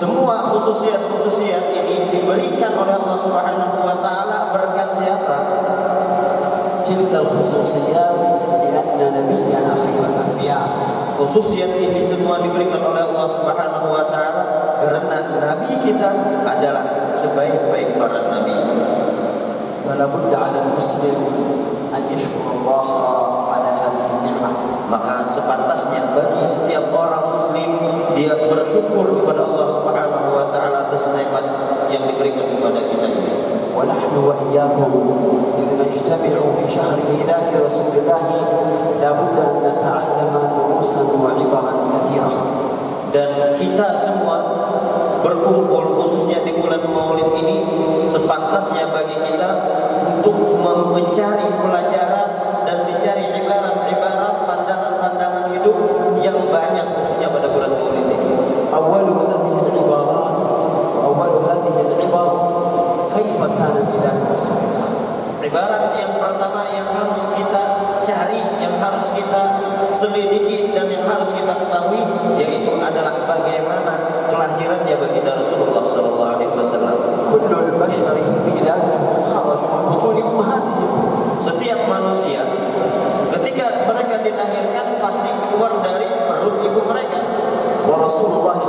Semua khususiat-khususiat ini diberikan oleh Allah Subhanahu wa taala berkat siapa? Tilka khususiat li'anna Nabi khairul anbiya. Khususiat ini semua diberikan oleh Allah Subhanahu wa taala karena nabi kita adalah sebaik-baik para nabi. فلا بد على المسلم أن Allah ala على هذه maka sepatutnya dia bersyukur kepada Allah Subhanahu wa taala atas nikmat yang diberikan kepada kita ini. Wa nahnu wa iyyakum idh najtami'u fi shahri milad Rasulillah la budda an nata'allama durusan wa 'ibaran katsirah. Dan kita semua berkumpul khususnya di bulan Maulid ini sepantasnya bagi kita untuk mencari pelajaran Ibarat yang pertama yang harus kita cari, yang harus kita selidiki dan yang harus kita ketahui yaitu adalah bagaimana kelahirannya bagi Rasulullah sallallahu alaihi wasallam. Kullul bashari bila. Setiap manusia ketika mereka dilahirkan pasti keluar dari perut ibu mereka. Rasulullah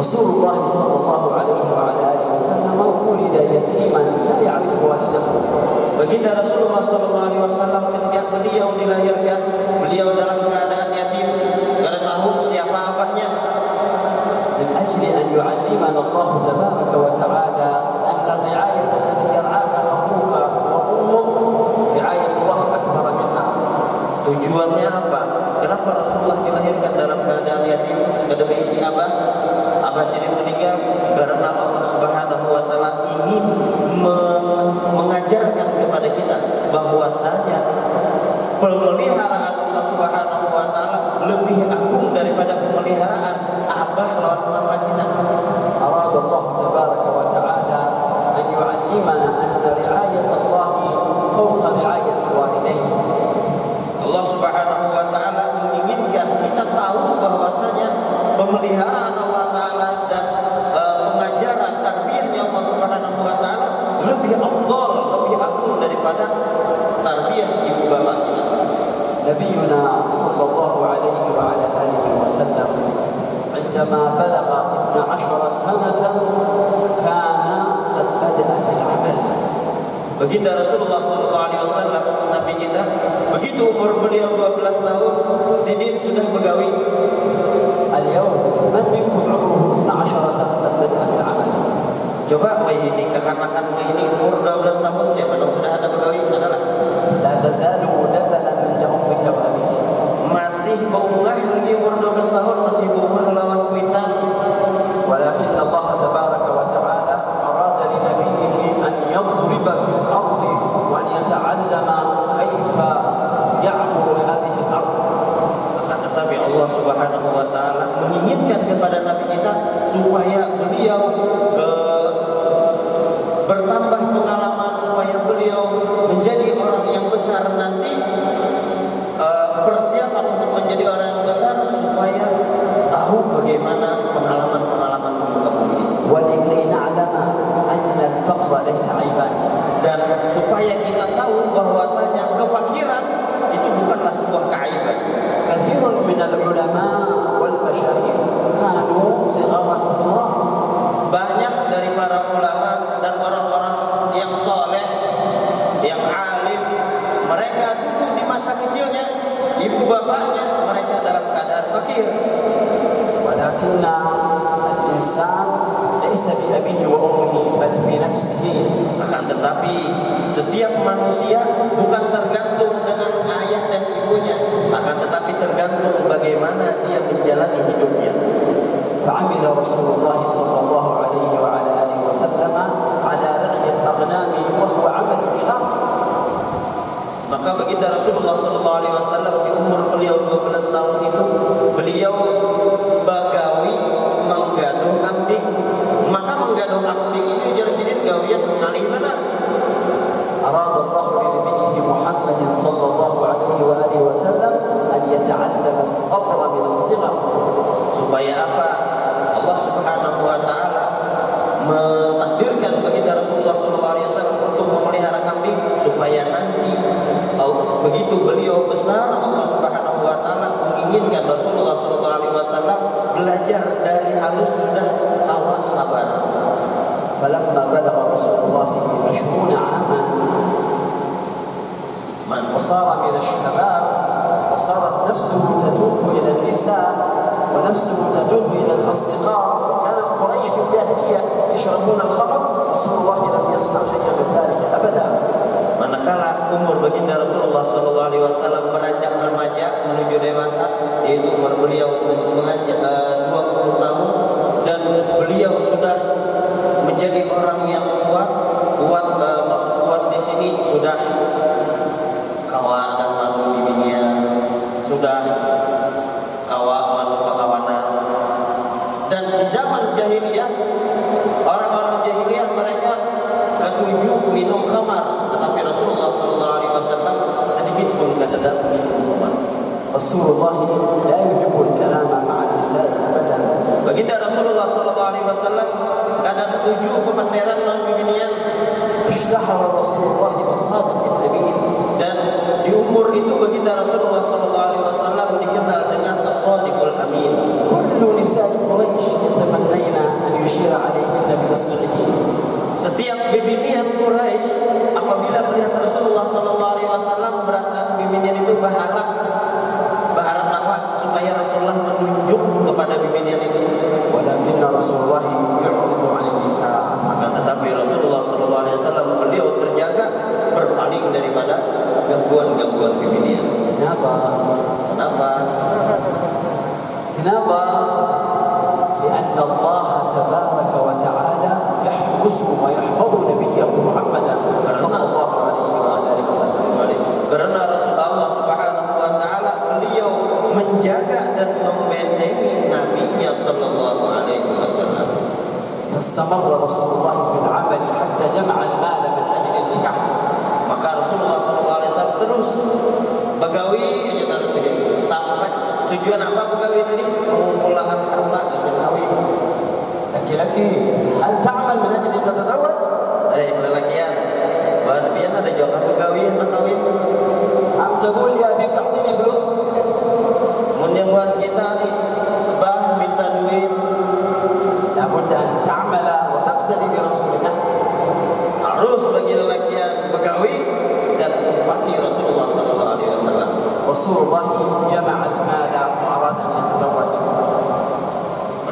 رسول الله صلى الله عليه وعلى آله وسلم ولد يتيما لا يعرف والده. فقلنا رسول الله صلى الله عليه وسلم ketika beliau dilahirkan daripada tarbiyah ibu bapak kita. نبينا صلى الله عليه وعلى آله وسلم عندما بلغ 12 سنة كان قد بدأ في العمل Baginda Rasulullah Sallallahu Alaihi Wasallam Nabi kita begitu umur beliau 12 tahun Sidin sudah begawi اليوم من منكم عمره 12 سنة قد بدأ في العمل Coba ini kekanak-kanak ini umur 12 tahun siapa dong sudah ada pegawai adalah la udah mudallalan min daum ini Masih bungah determinado programa. بلغ رسول الله عشرون عاما. وصار من الشباب وصارت نفسه تتوب إلى النساء ونفسه تتوب إلى الأصدقاء كانت قريش الجاهلية يشربون الخمر رسول الله لم يسمع شيئا من ذلك أبدا. Manakala umur baginda Rasulullah Sallallahu Alaihi Wasallam beranjak remaja menuju dewasa, yaitu umur beliau menganjak eh, 20 menjadi orang yang kuat kuat uh, maksud kuat di sini sudah kawan dan manu sudah dan zaman jahiliyah orang-orang jahiliyah mereka ketujuh minum tetapi Rasulullah Shallallahu Alaihi Wasallam minum baginda Rasulullah Shallallahu Alaihi Wasallam tujuh kepanderan non bimbingan ishtahara Rasulullah bisadiq nabiy dan di umur itu baginda Rasulullah sallallahu alaihi wasallam dikenal dengan amin. Kullu nisa'i quraish yatamannayna an yushira alaihinna bi asgharihin setiap bimbingan Quraisy apabila melihat Rasulullah sallallahu alaihi wasallam berat bimbingan itu bahagia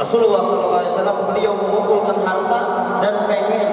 Rasulullah SAW beliau mengumpulkan harta dan pengen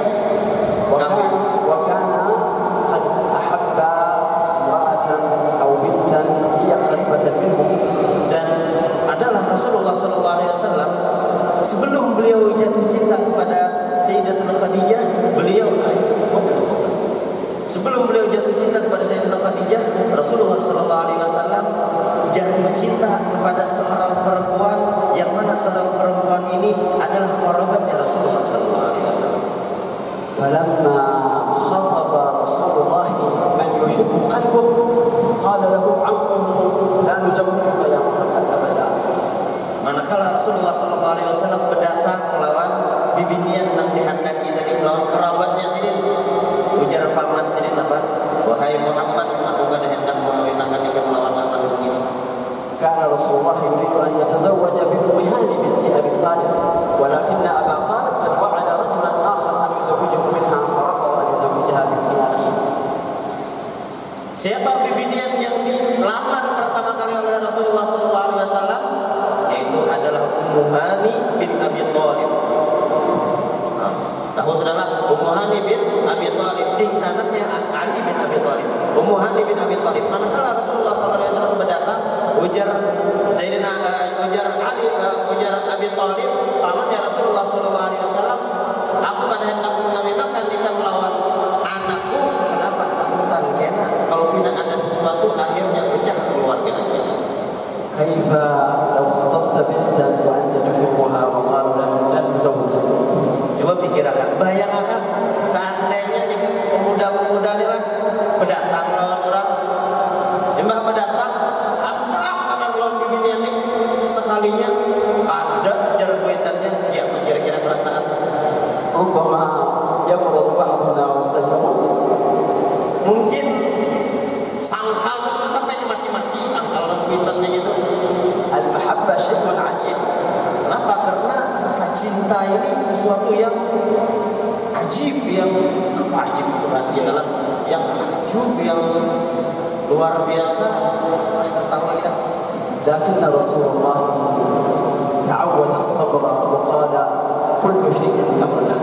kullu syai'in hamdan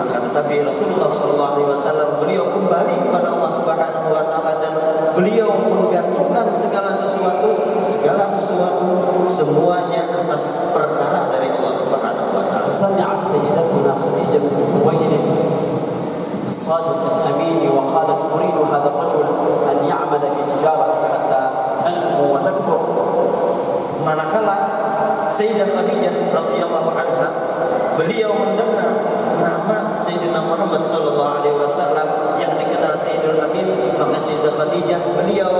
akan tetapi Rasulullah sallallahu alaihi wasallam beliau kembali kepada Allah Subhanahu wa taala dan beliau menggantungkan segala sesuatu segala sesuatu semuanya atas perkara dari Allah Subhanahu wa taala. Sami'at sayyidatuna khadijah binti khuwailid bisadiqah Khadijah beliau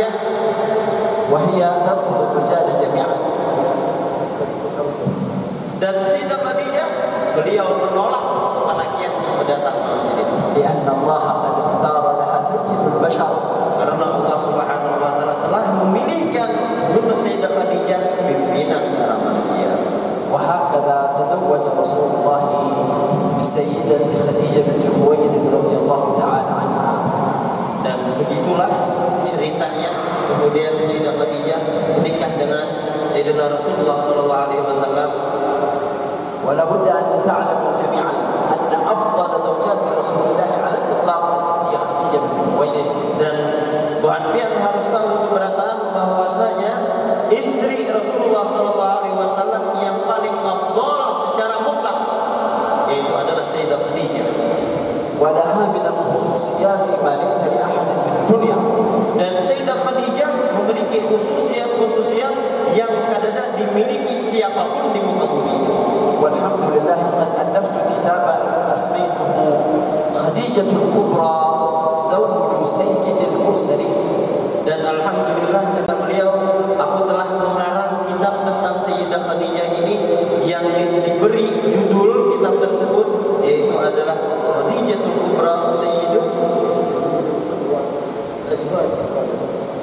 الجنسيه وهي ترفض الرجال جميعا Dan begitulah ceritanya kemudian Sayyidah Khadijah menikah dengan Sayyidina Rasulullah sallallahu alaihi wasallam. Wala budda an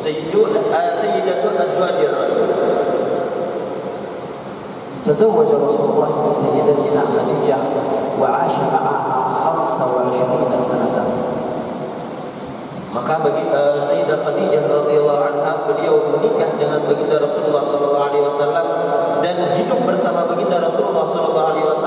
سيدات سيدات أزواج الرسول تزوج رسول الله بسيدتنا خديجة وعاش معها خمسة وعشرين سنة Maka bagi eh, uh, Sayyidah Khadijah radhiyallahu anha beliau menikah dengan baginda Rasulullah sallallahu alaihi wasallam dan hidup bersama baginda Rasulullah sallallahu alaihi wasallam.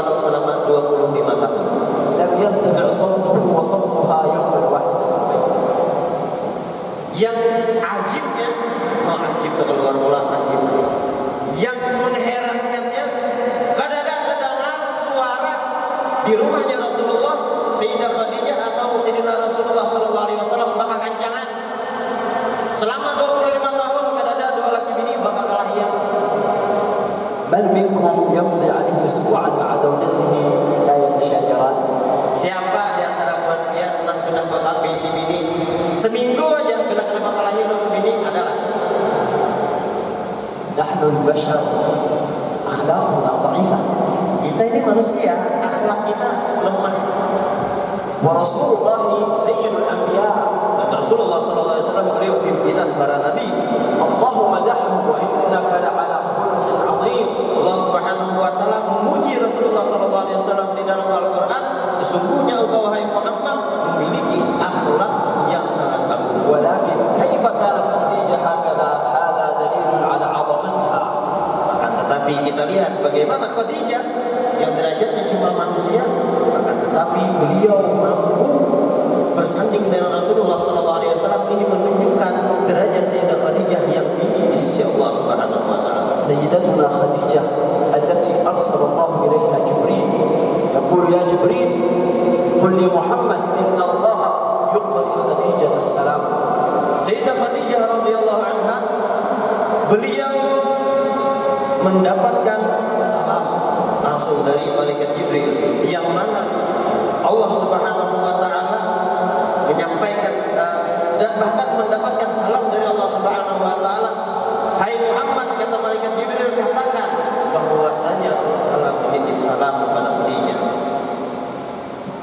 بشر أخلاقنا ضعيفة kita ini manusia akhlak kita lemah ورسول الله سيد الأنبياء dan Rasulullah SAW beliau Bagaimana Khadijah? Yang derajatnya cuma manusia, tetapi beliau mampu bersanding dengan Rasulullah Sallallahu Alaihi Wasallam. Ini menunjukkan derajat Sayyidah Khadijah yang tinggi di sisi Allah Subhanahu Wa Taala. Sayyidatuna Khadijah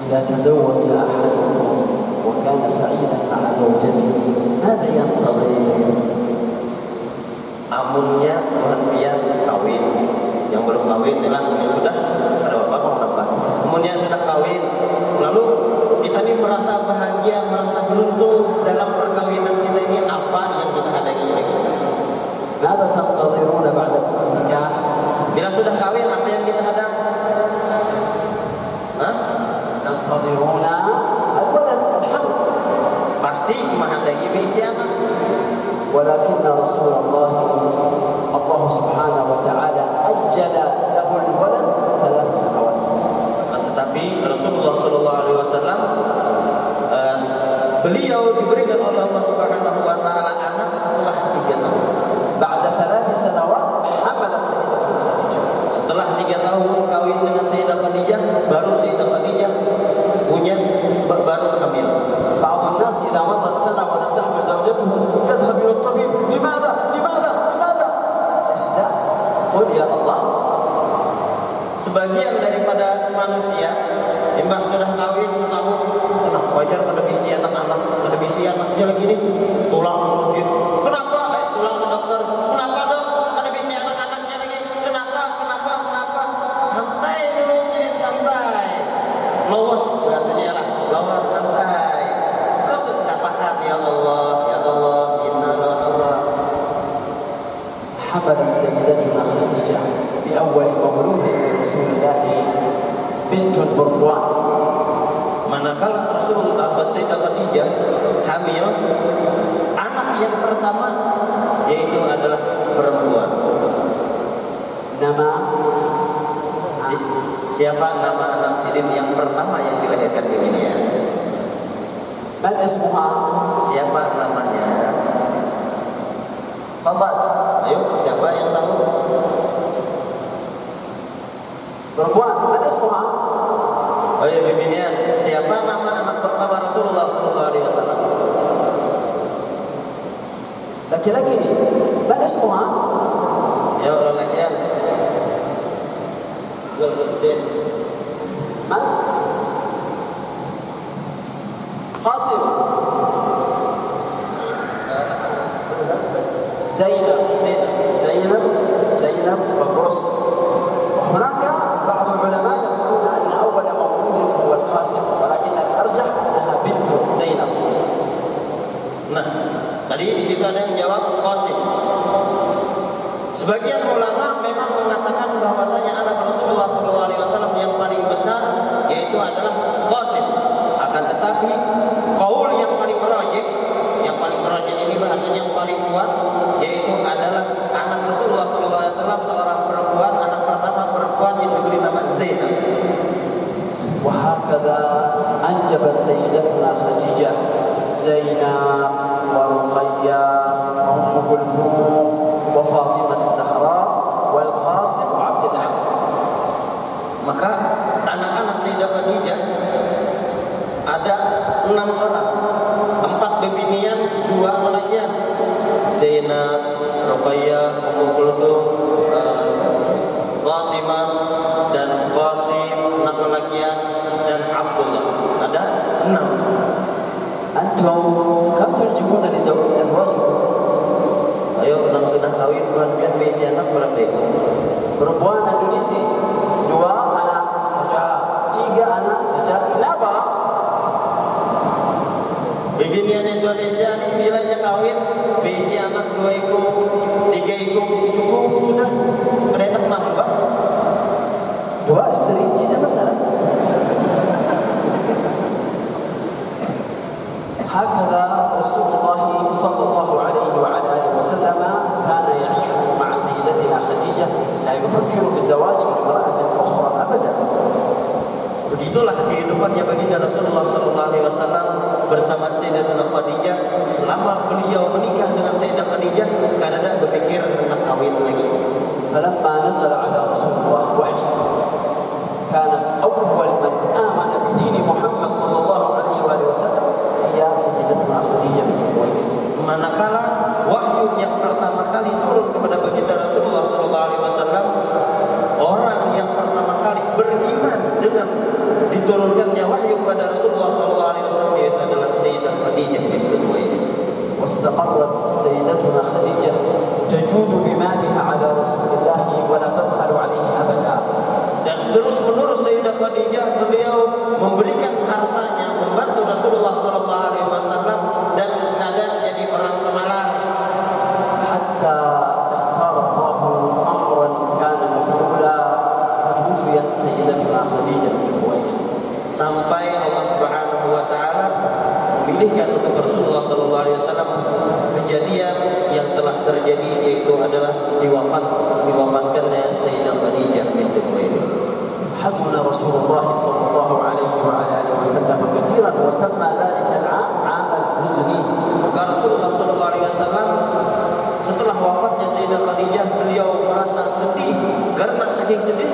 إذا تزوج أحدكم وكان سعيدا مع زوجته هذا ينتظر؟ Amunnya pengertian kawin. Yang belum kawin adalah yang sudah ada bapak mau dapat amunnya sudah kawin lalu kita ini merasa bahagia merasa beruntung. to bring. itu perempuan. Manakala Rasulullah Sayyidah Khadijah hamil, anak yang pertama yaitu adalah perempuan. Nama si, siapa nama anak Sidin yang pertama yang dilahirkan di dunia? Mada semua siapa namanya? Fadal. Ayo siapa yang tahu? Perempuan, ada semua Oh ya bimbingan, siapa nama anak pertama Rasulullah Sallallahu Alaihi Wasallam? Laki-laki ini, balik semua. Ya orang laki-laki. about saying هكذا رسول الله صلى الله عليه وعلى آله وسلم كان يعيش مع سيدتنا خديجة لا يفكر في الزواج بامرأة أخرى أبدا Begitulah kehidupan yang baginda Rasulullah Sallallahu Alaihi Wasallam bersama Sayyidatina Khadijah selama beliau menikah dengan Sayyidatina Khadijah karena tidak berpikir hendak kawin lagi. فلما نزل على رسول الله وحي كانت أول things in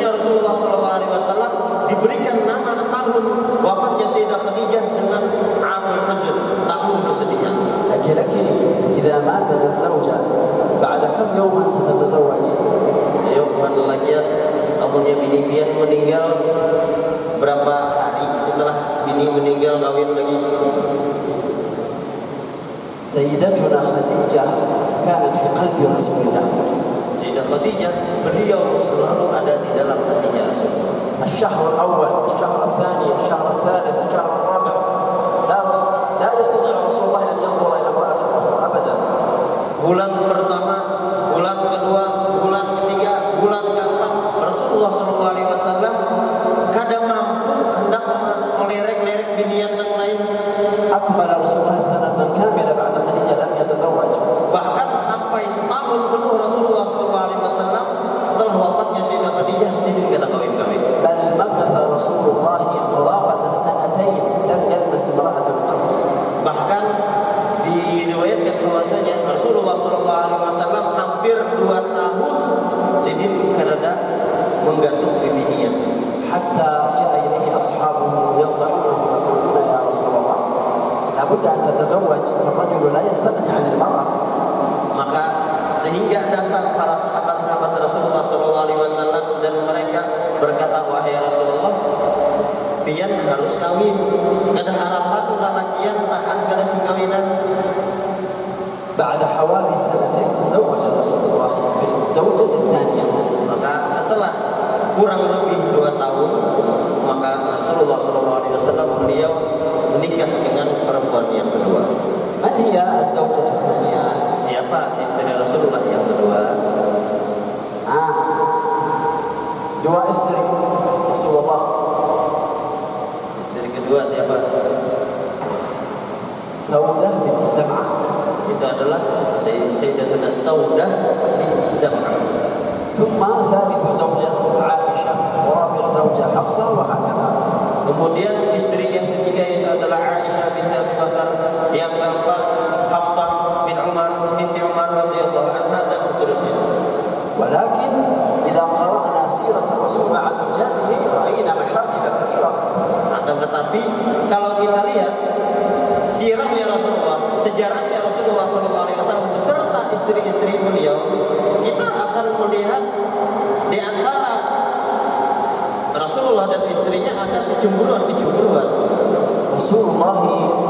está vivo. Kemudian istri yang ketiga itu adalah Aisyah binti Abu Bakar, yang keempat Hafsah bin Umar binti Umar radhiyallahu anha dan seterusnya. Walakin tidak qara'na sirat Rasulullah azza wa jalla ra'ayna masyakilah katsirah. Akan tetapi kalau kita lihat sirahnya Rasulullah, sejarahnya Rasulullah sallallahu alaihi wasallam beserta istri-istri beliau كانت للجمهور بجمهور Rasulullah الله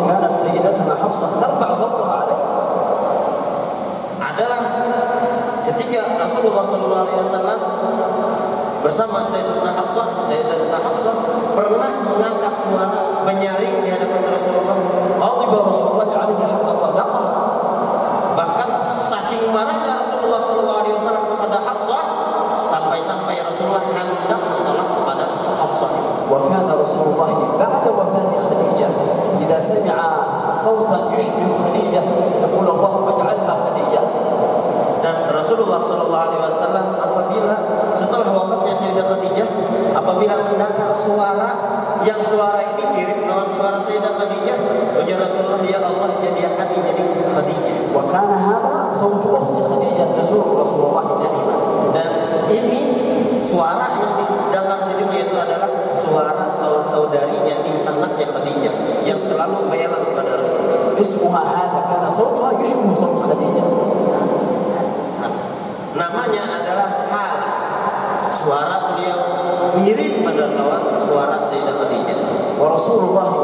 كانت سيدتنا حفصة ترفع adalah ketika Rasulullah Shallallahu Alaihi Wasallam bersama Sayyidatuna Hafsah, Sayyidatuna Hafsah pernah mengangkat suara menyaring di hadapan Rasulullah. Allahu Rasulullah alaihi hatta talaqa. Bahkan saking marah صوتا يشبه خديجة يقول اللهم اجعلها خديجة dan Rasulullah sallallahu suara beliau mirip pada lawan suara Sayyidah Khadijah. Wa Rasulullah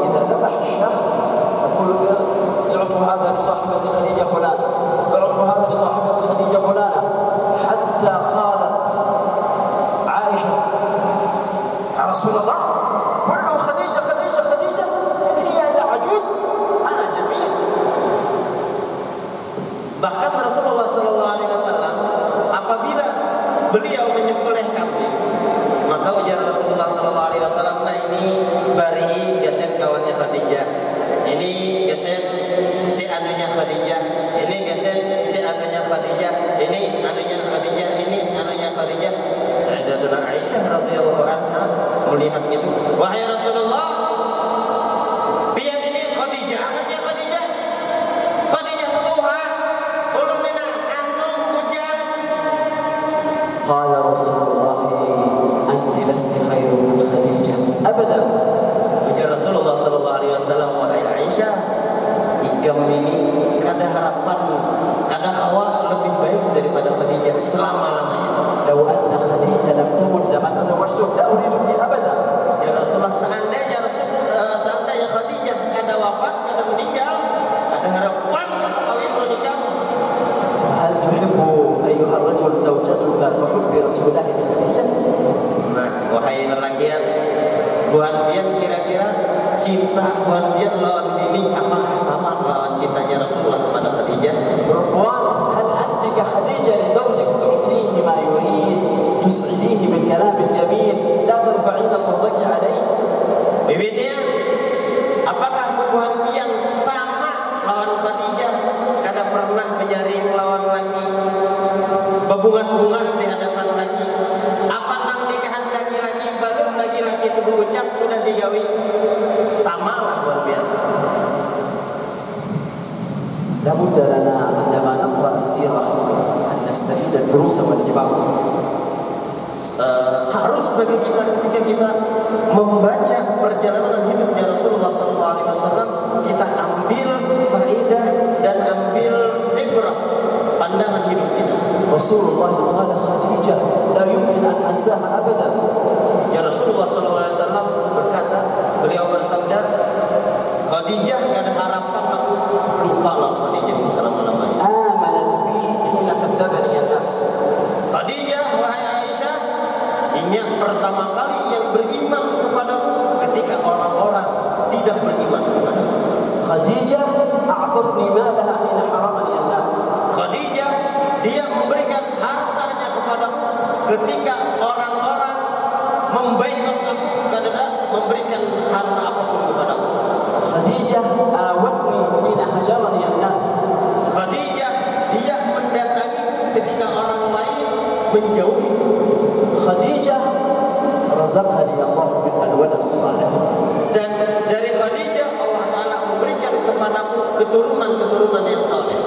keturunan-keturunan yang saleh.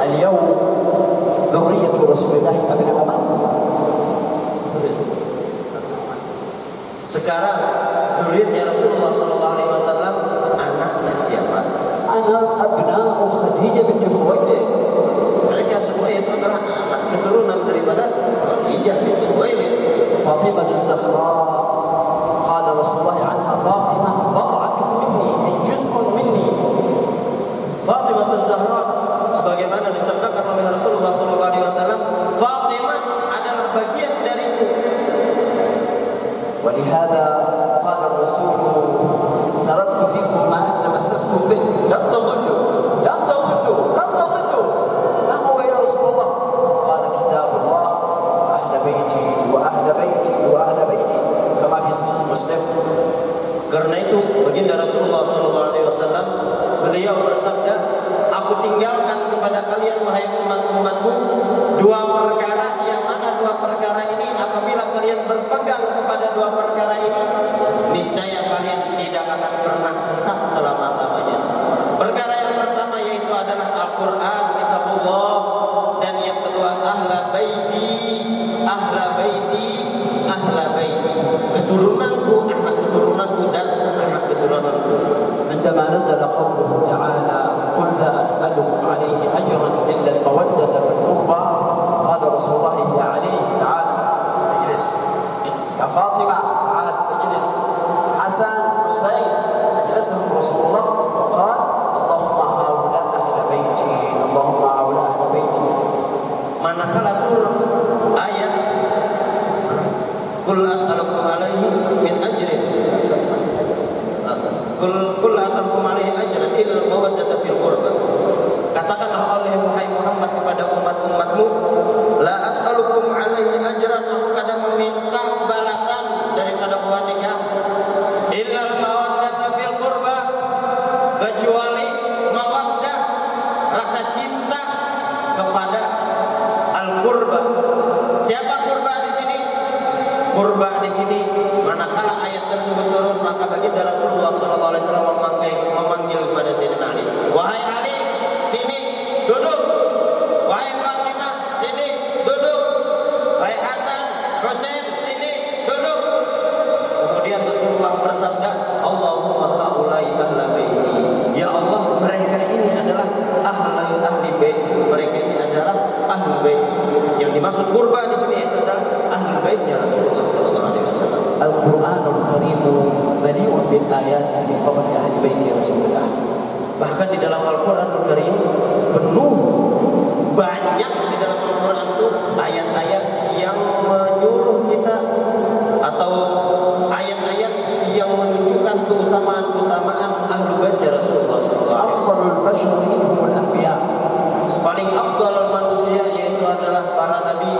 Al-yawm dzurriyyatu Rasulillah Ibn Umar. Sekarang dzurriyyatnya Rasulullah sallallahu alaihi wasallam anaknya siapa? Ana abna'u Khadijah binti Khuwailid. Mereka semua itu adalah anak keturunan daripada Khadijah binti Khuwailid. Fatimah az-Zahra paling abdal manusia yaitu adalah para nabi.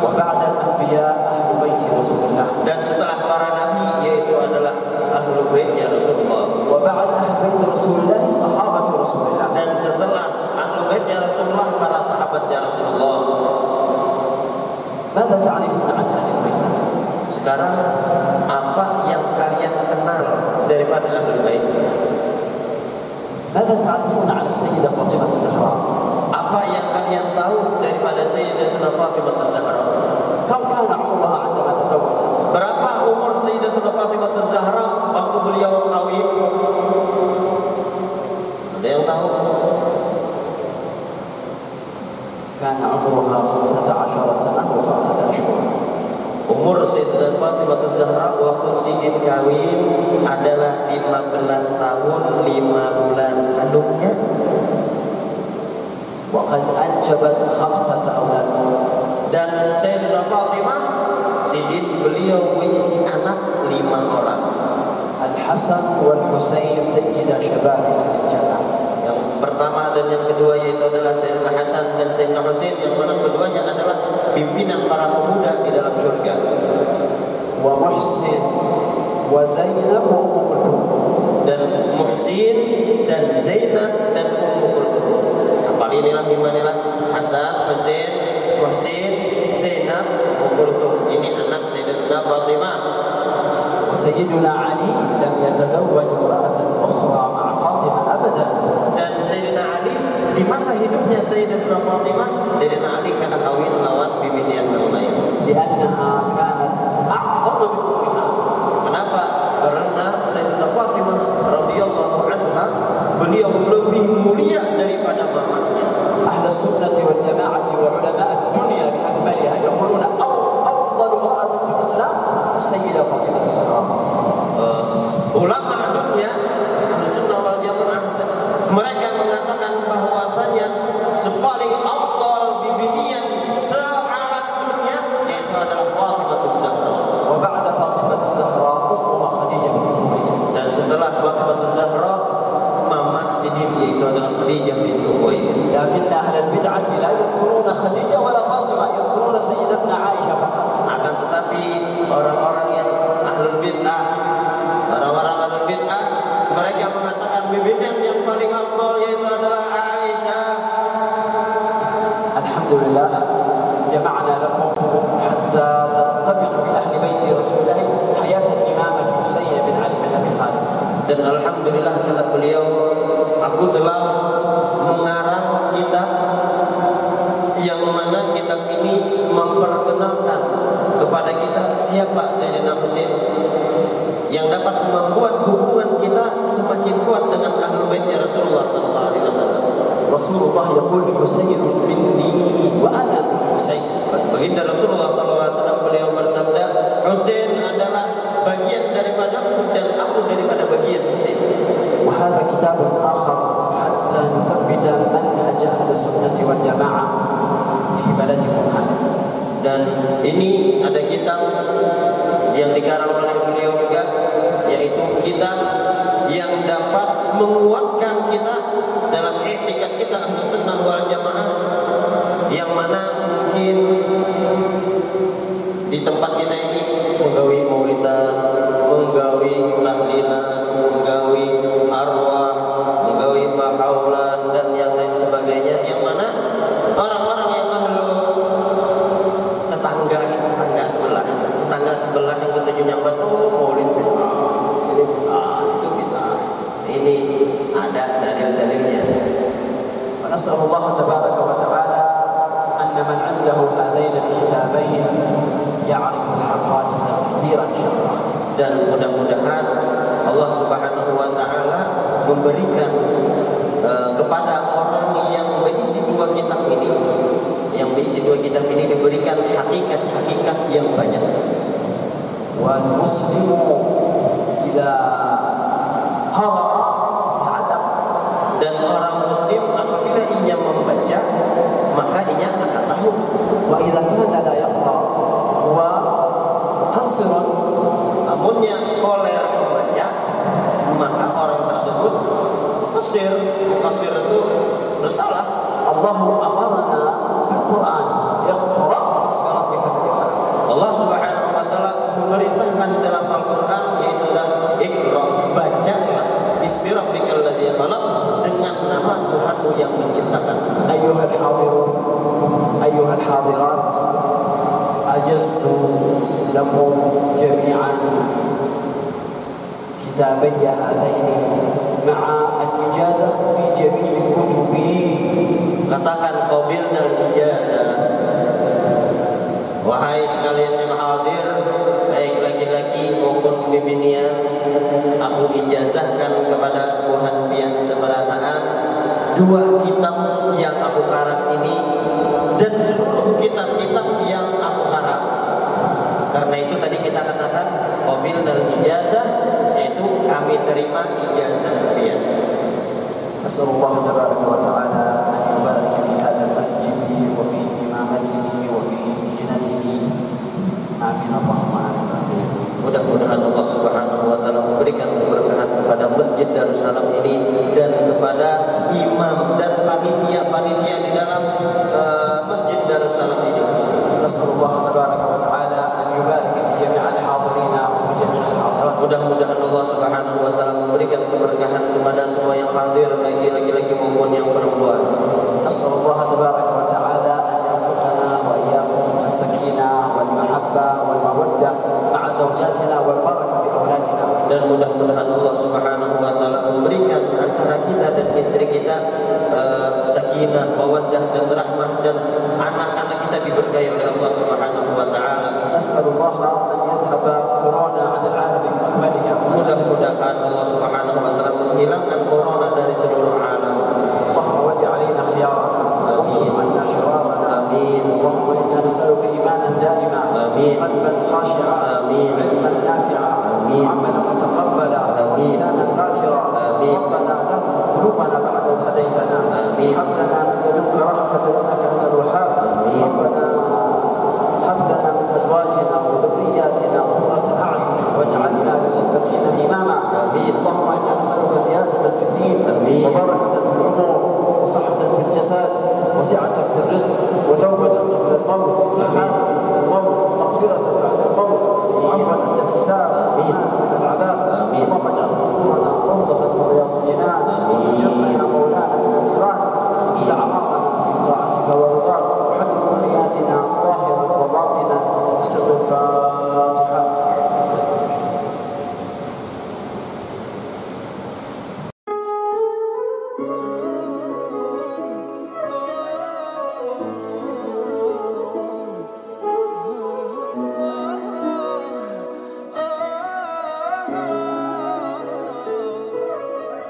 Wa ba'da al-anbiya ahlu baiti Rasulullah. Dan setelah para nabi yaitu adalah ahlu baitnya Rasulullah. Wa ba'da ahlu baiti Rasulullah sahabat Rasulullah. Dan setelah ahlu baitnya Rasulullah para sahabatnya Rasulullah. ماذا تعرفون عن أهل البيت sekarang apa yang kalian kenal daripada ahlu bait? ماذا تعرفون عن السيدة فاطمة kepada Sayyidatuna Fatimah Az-Zahra. Kau kala Allah ada kata sahabat. Berapa umur Sayyidatuna Fatimah Az-Zahra waktu beliau kawin? Ada yang tahu? Kana umurha fursata asyara sanah wa fursata asyara. Umur Sayyidatuna Fatimah Az-Zahra waktu Sidin kawin adalah 15 tahun 5 bulan kandungnya. Wa qad Hasan wal Husain sayyida syabab jannah. Yang pertama dan yang kedua yaitu adalah Sayyidina Hasan dan Sayyidina Husain yang mana keduanya adalah pimpinan para pemuda di dalam surga. Wa Muhsin wa Zainab wa Ummu dan Muhsin dan Zainab dan Ummu Kulthum. Kapal inilah gimana Hasan, Husain, Muhsin, Zainab, Ummu Kulthum. Ini anak Sayyidina Fatimah. Sayyiduna Ali dan yatazawwaj imra'atan ukhra ma'a Fatimah abadan. Dan Sayyidina Ali di masa hidupnya Sayyidina Fatimah, Sayyidina Ali kena kawin lawan bibinya yang lain. Karena kanat a'dhamu min ummiha الحمد لله جمعنا لكم حتى ترتبط بأهل بيت رسول الله حياة الإمام الحسين بن علي بن أبي طالب Dan alhamdulillah kata beliau, aku telah mengarang kitab yang mana kitab ini memperkenalkan kepada kita siapa Sayyidina Husain yang dapat membuat hubungan kita semakin kuat dengan ahlul baitnya Rasulullah sallallahu alaihi wasallam. رسول الله يقول حسين مني وأنا حسين. Baginda Rasulullah SAW sebelah yang ketujuhnya betul maulid bid'ah ini bid'ah itu bid'ah ini ada dalil-dalilnya ونسأل الله تبارك وتعالى أن من عنده هذين الكتابين يعرف الحقائق كثيرا إن شاء الله dan mudah-mudahan Allah Subhanahu wa taala memberikan eh, kepada orang yang berisi dua kitab ini yang berisi dua kitab ini diberikan hakikat-hakikat yang banyak وأن يسلموا لكم جميعا كتابي هذين مع الإجازة في جميع كتبي Katakan qabil dan ijazah. Wahai sekalian yang hadir, baik laki-laki maupun bibinian, aku ijazahkan kepada Tuhan pian seberataan dua terima ijazah pian. نسأل الله تبارك وتعالى nhân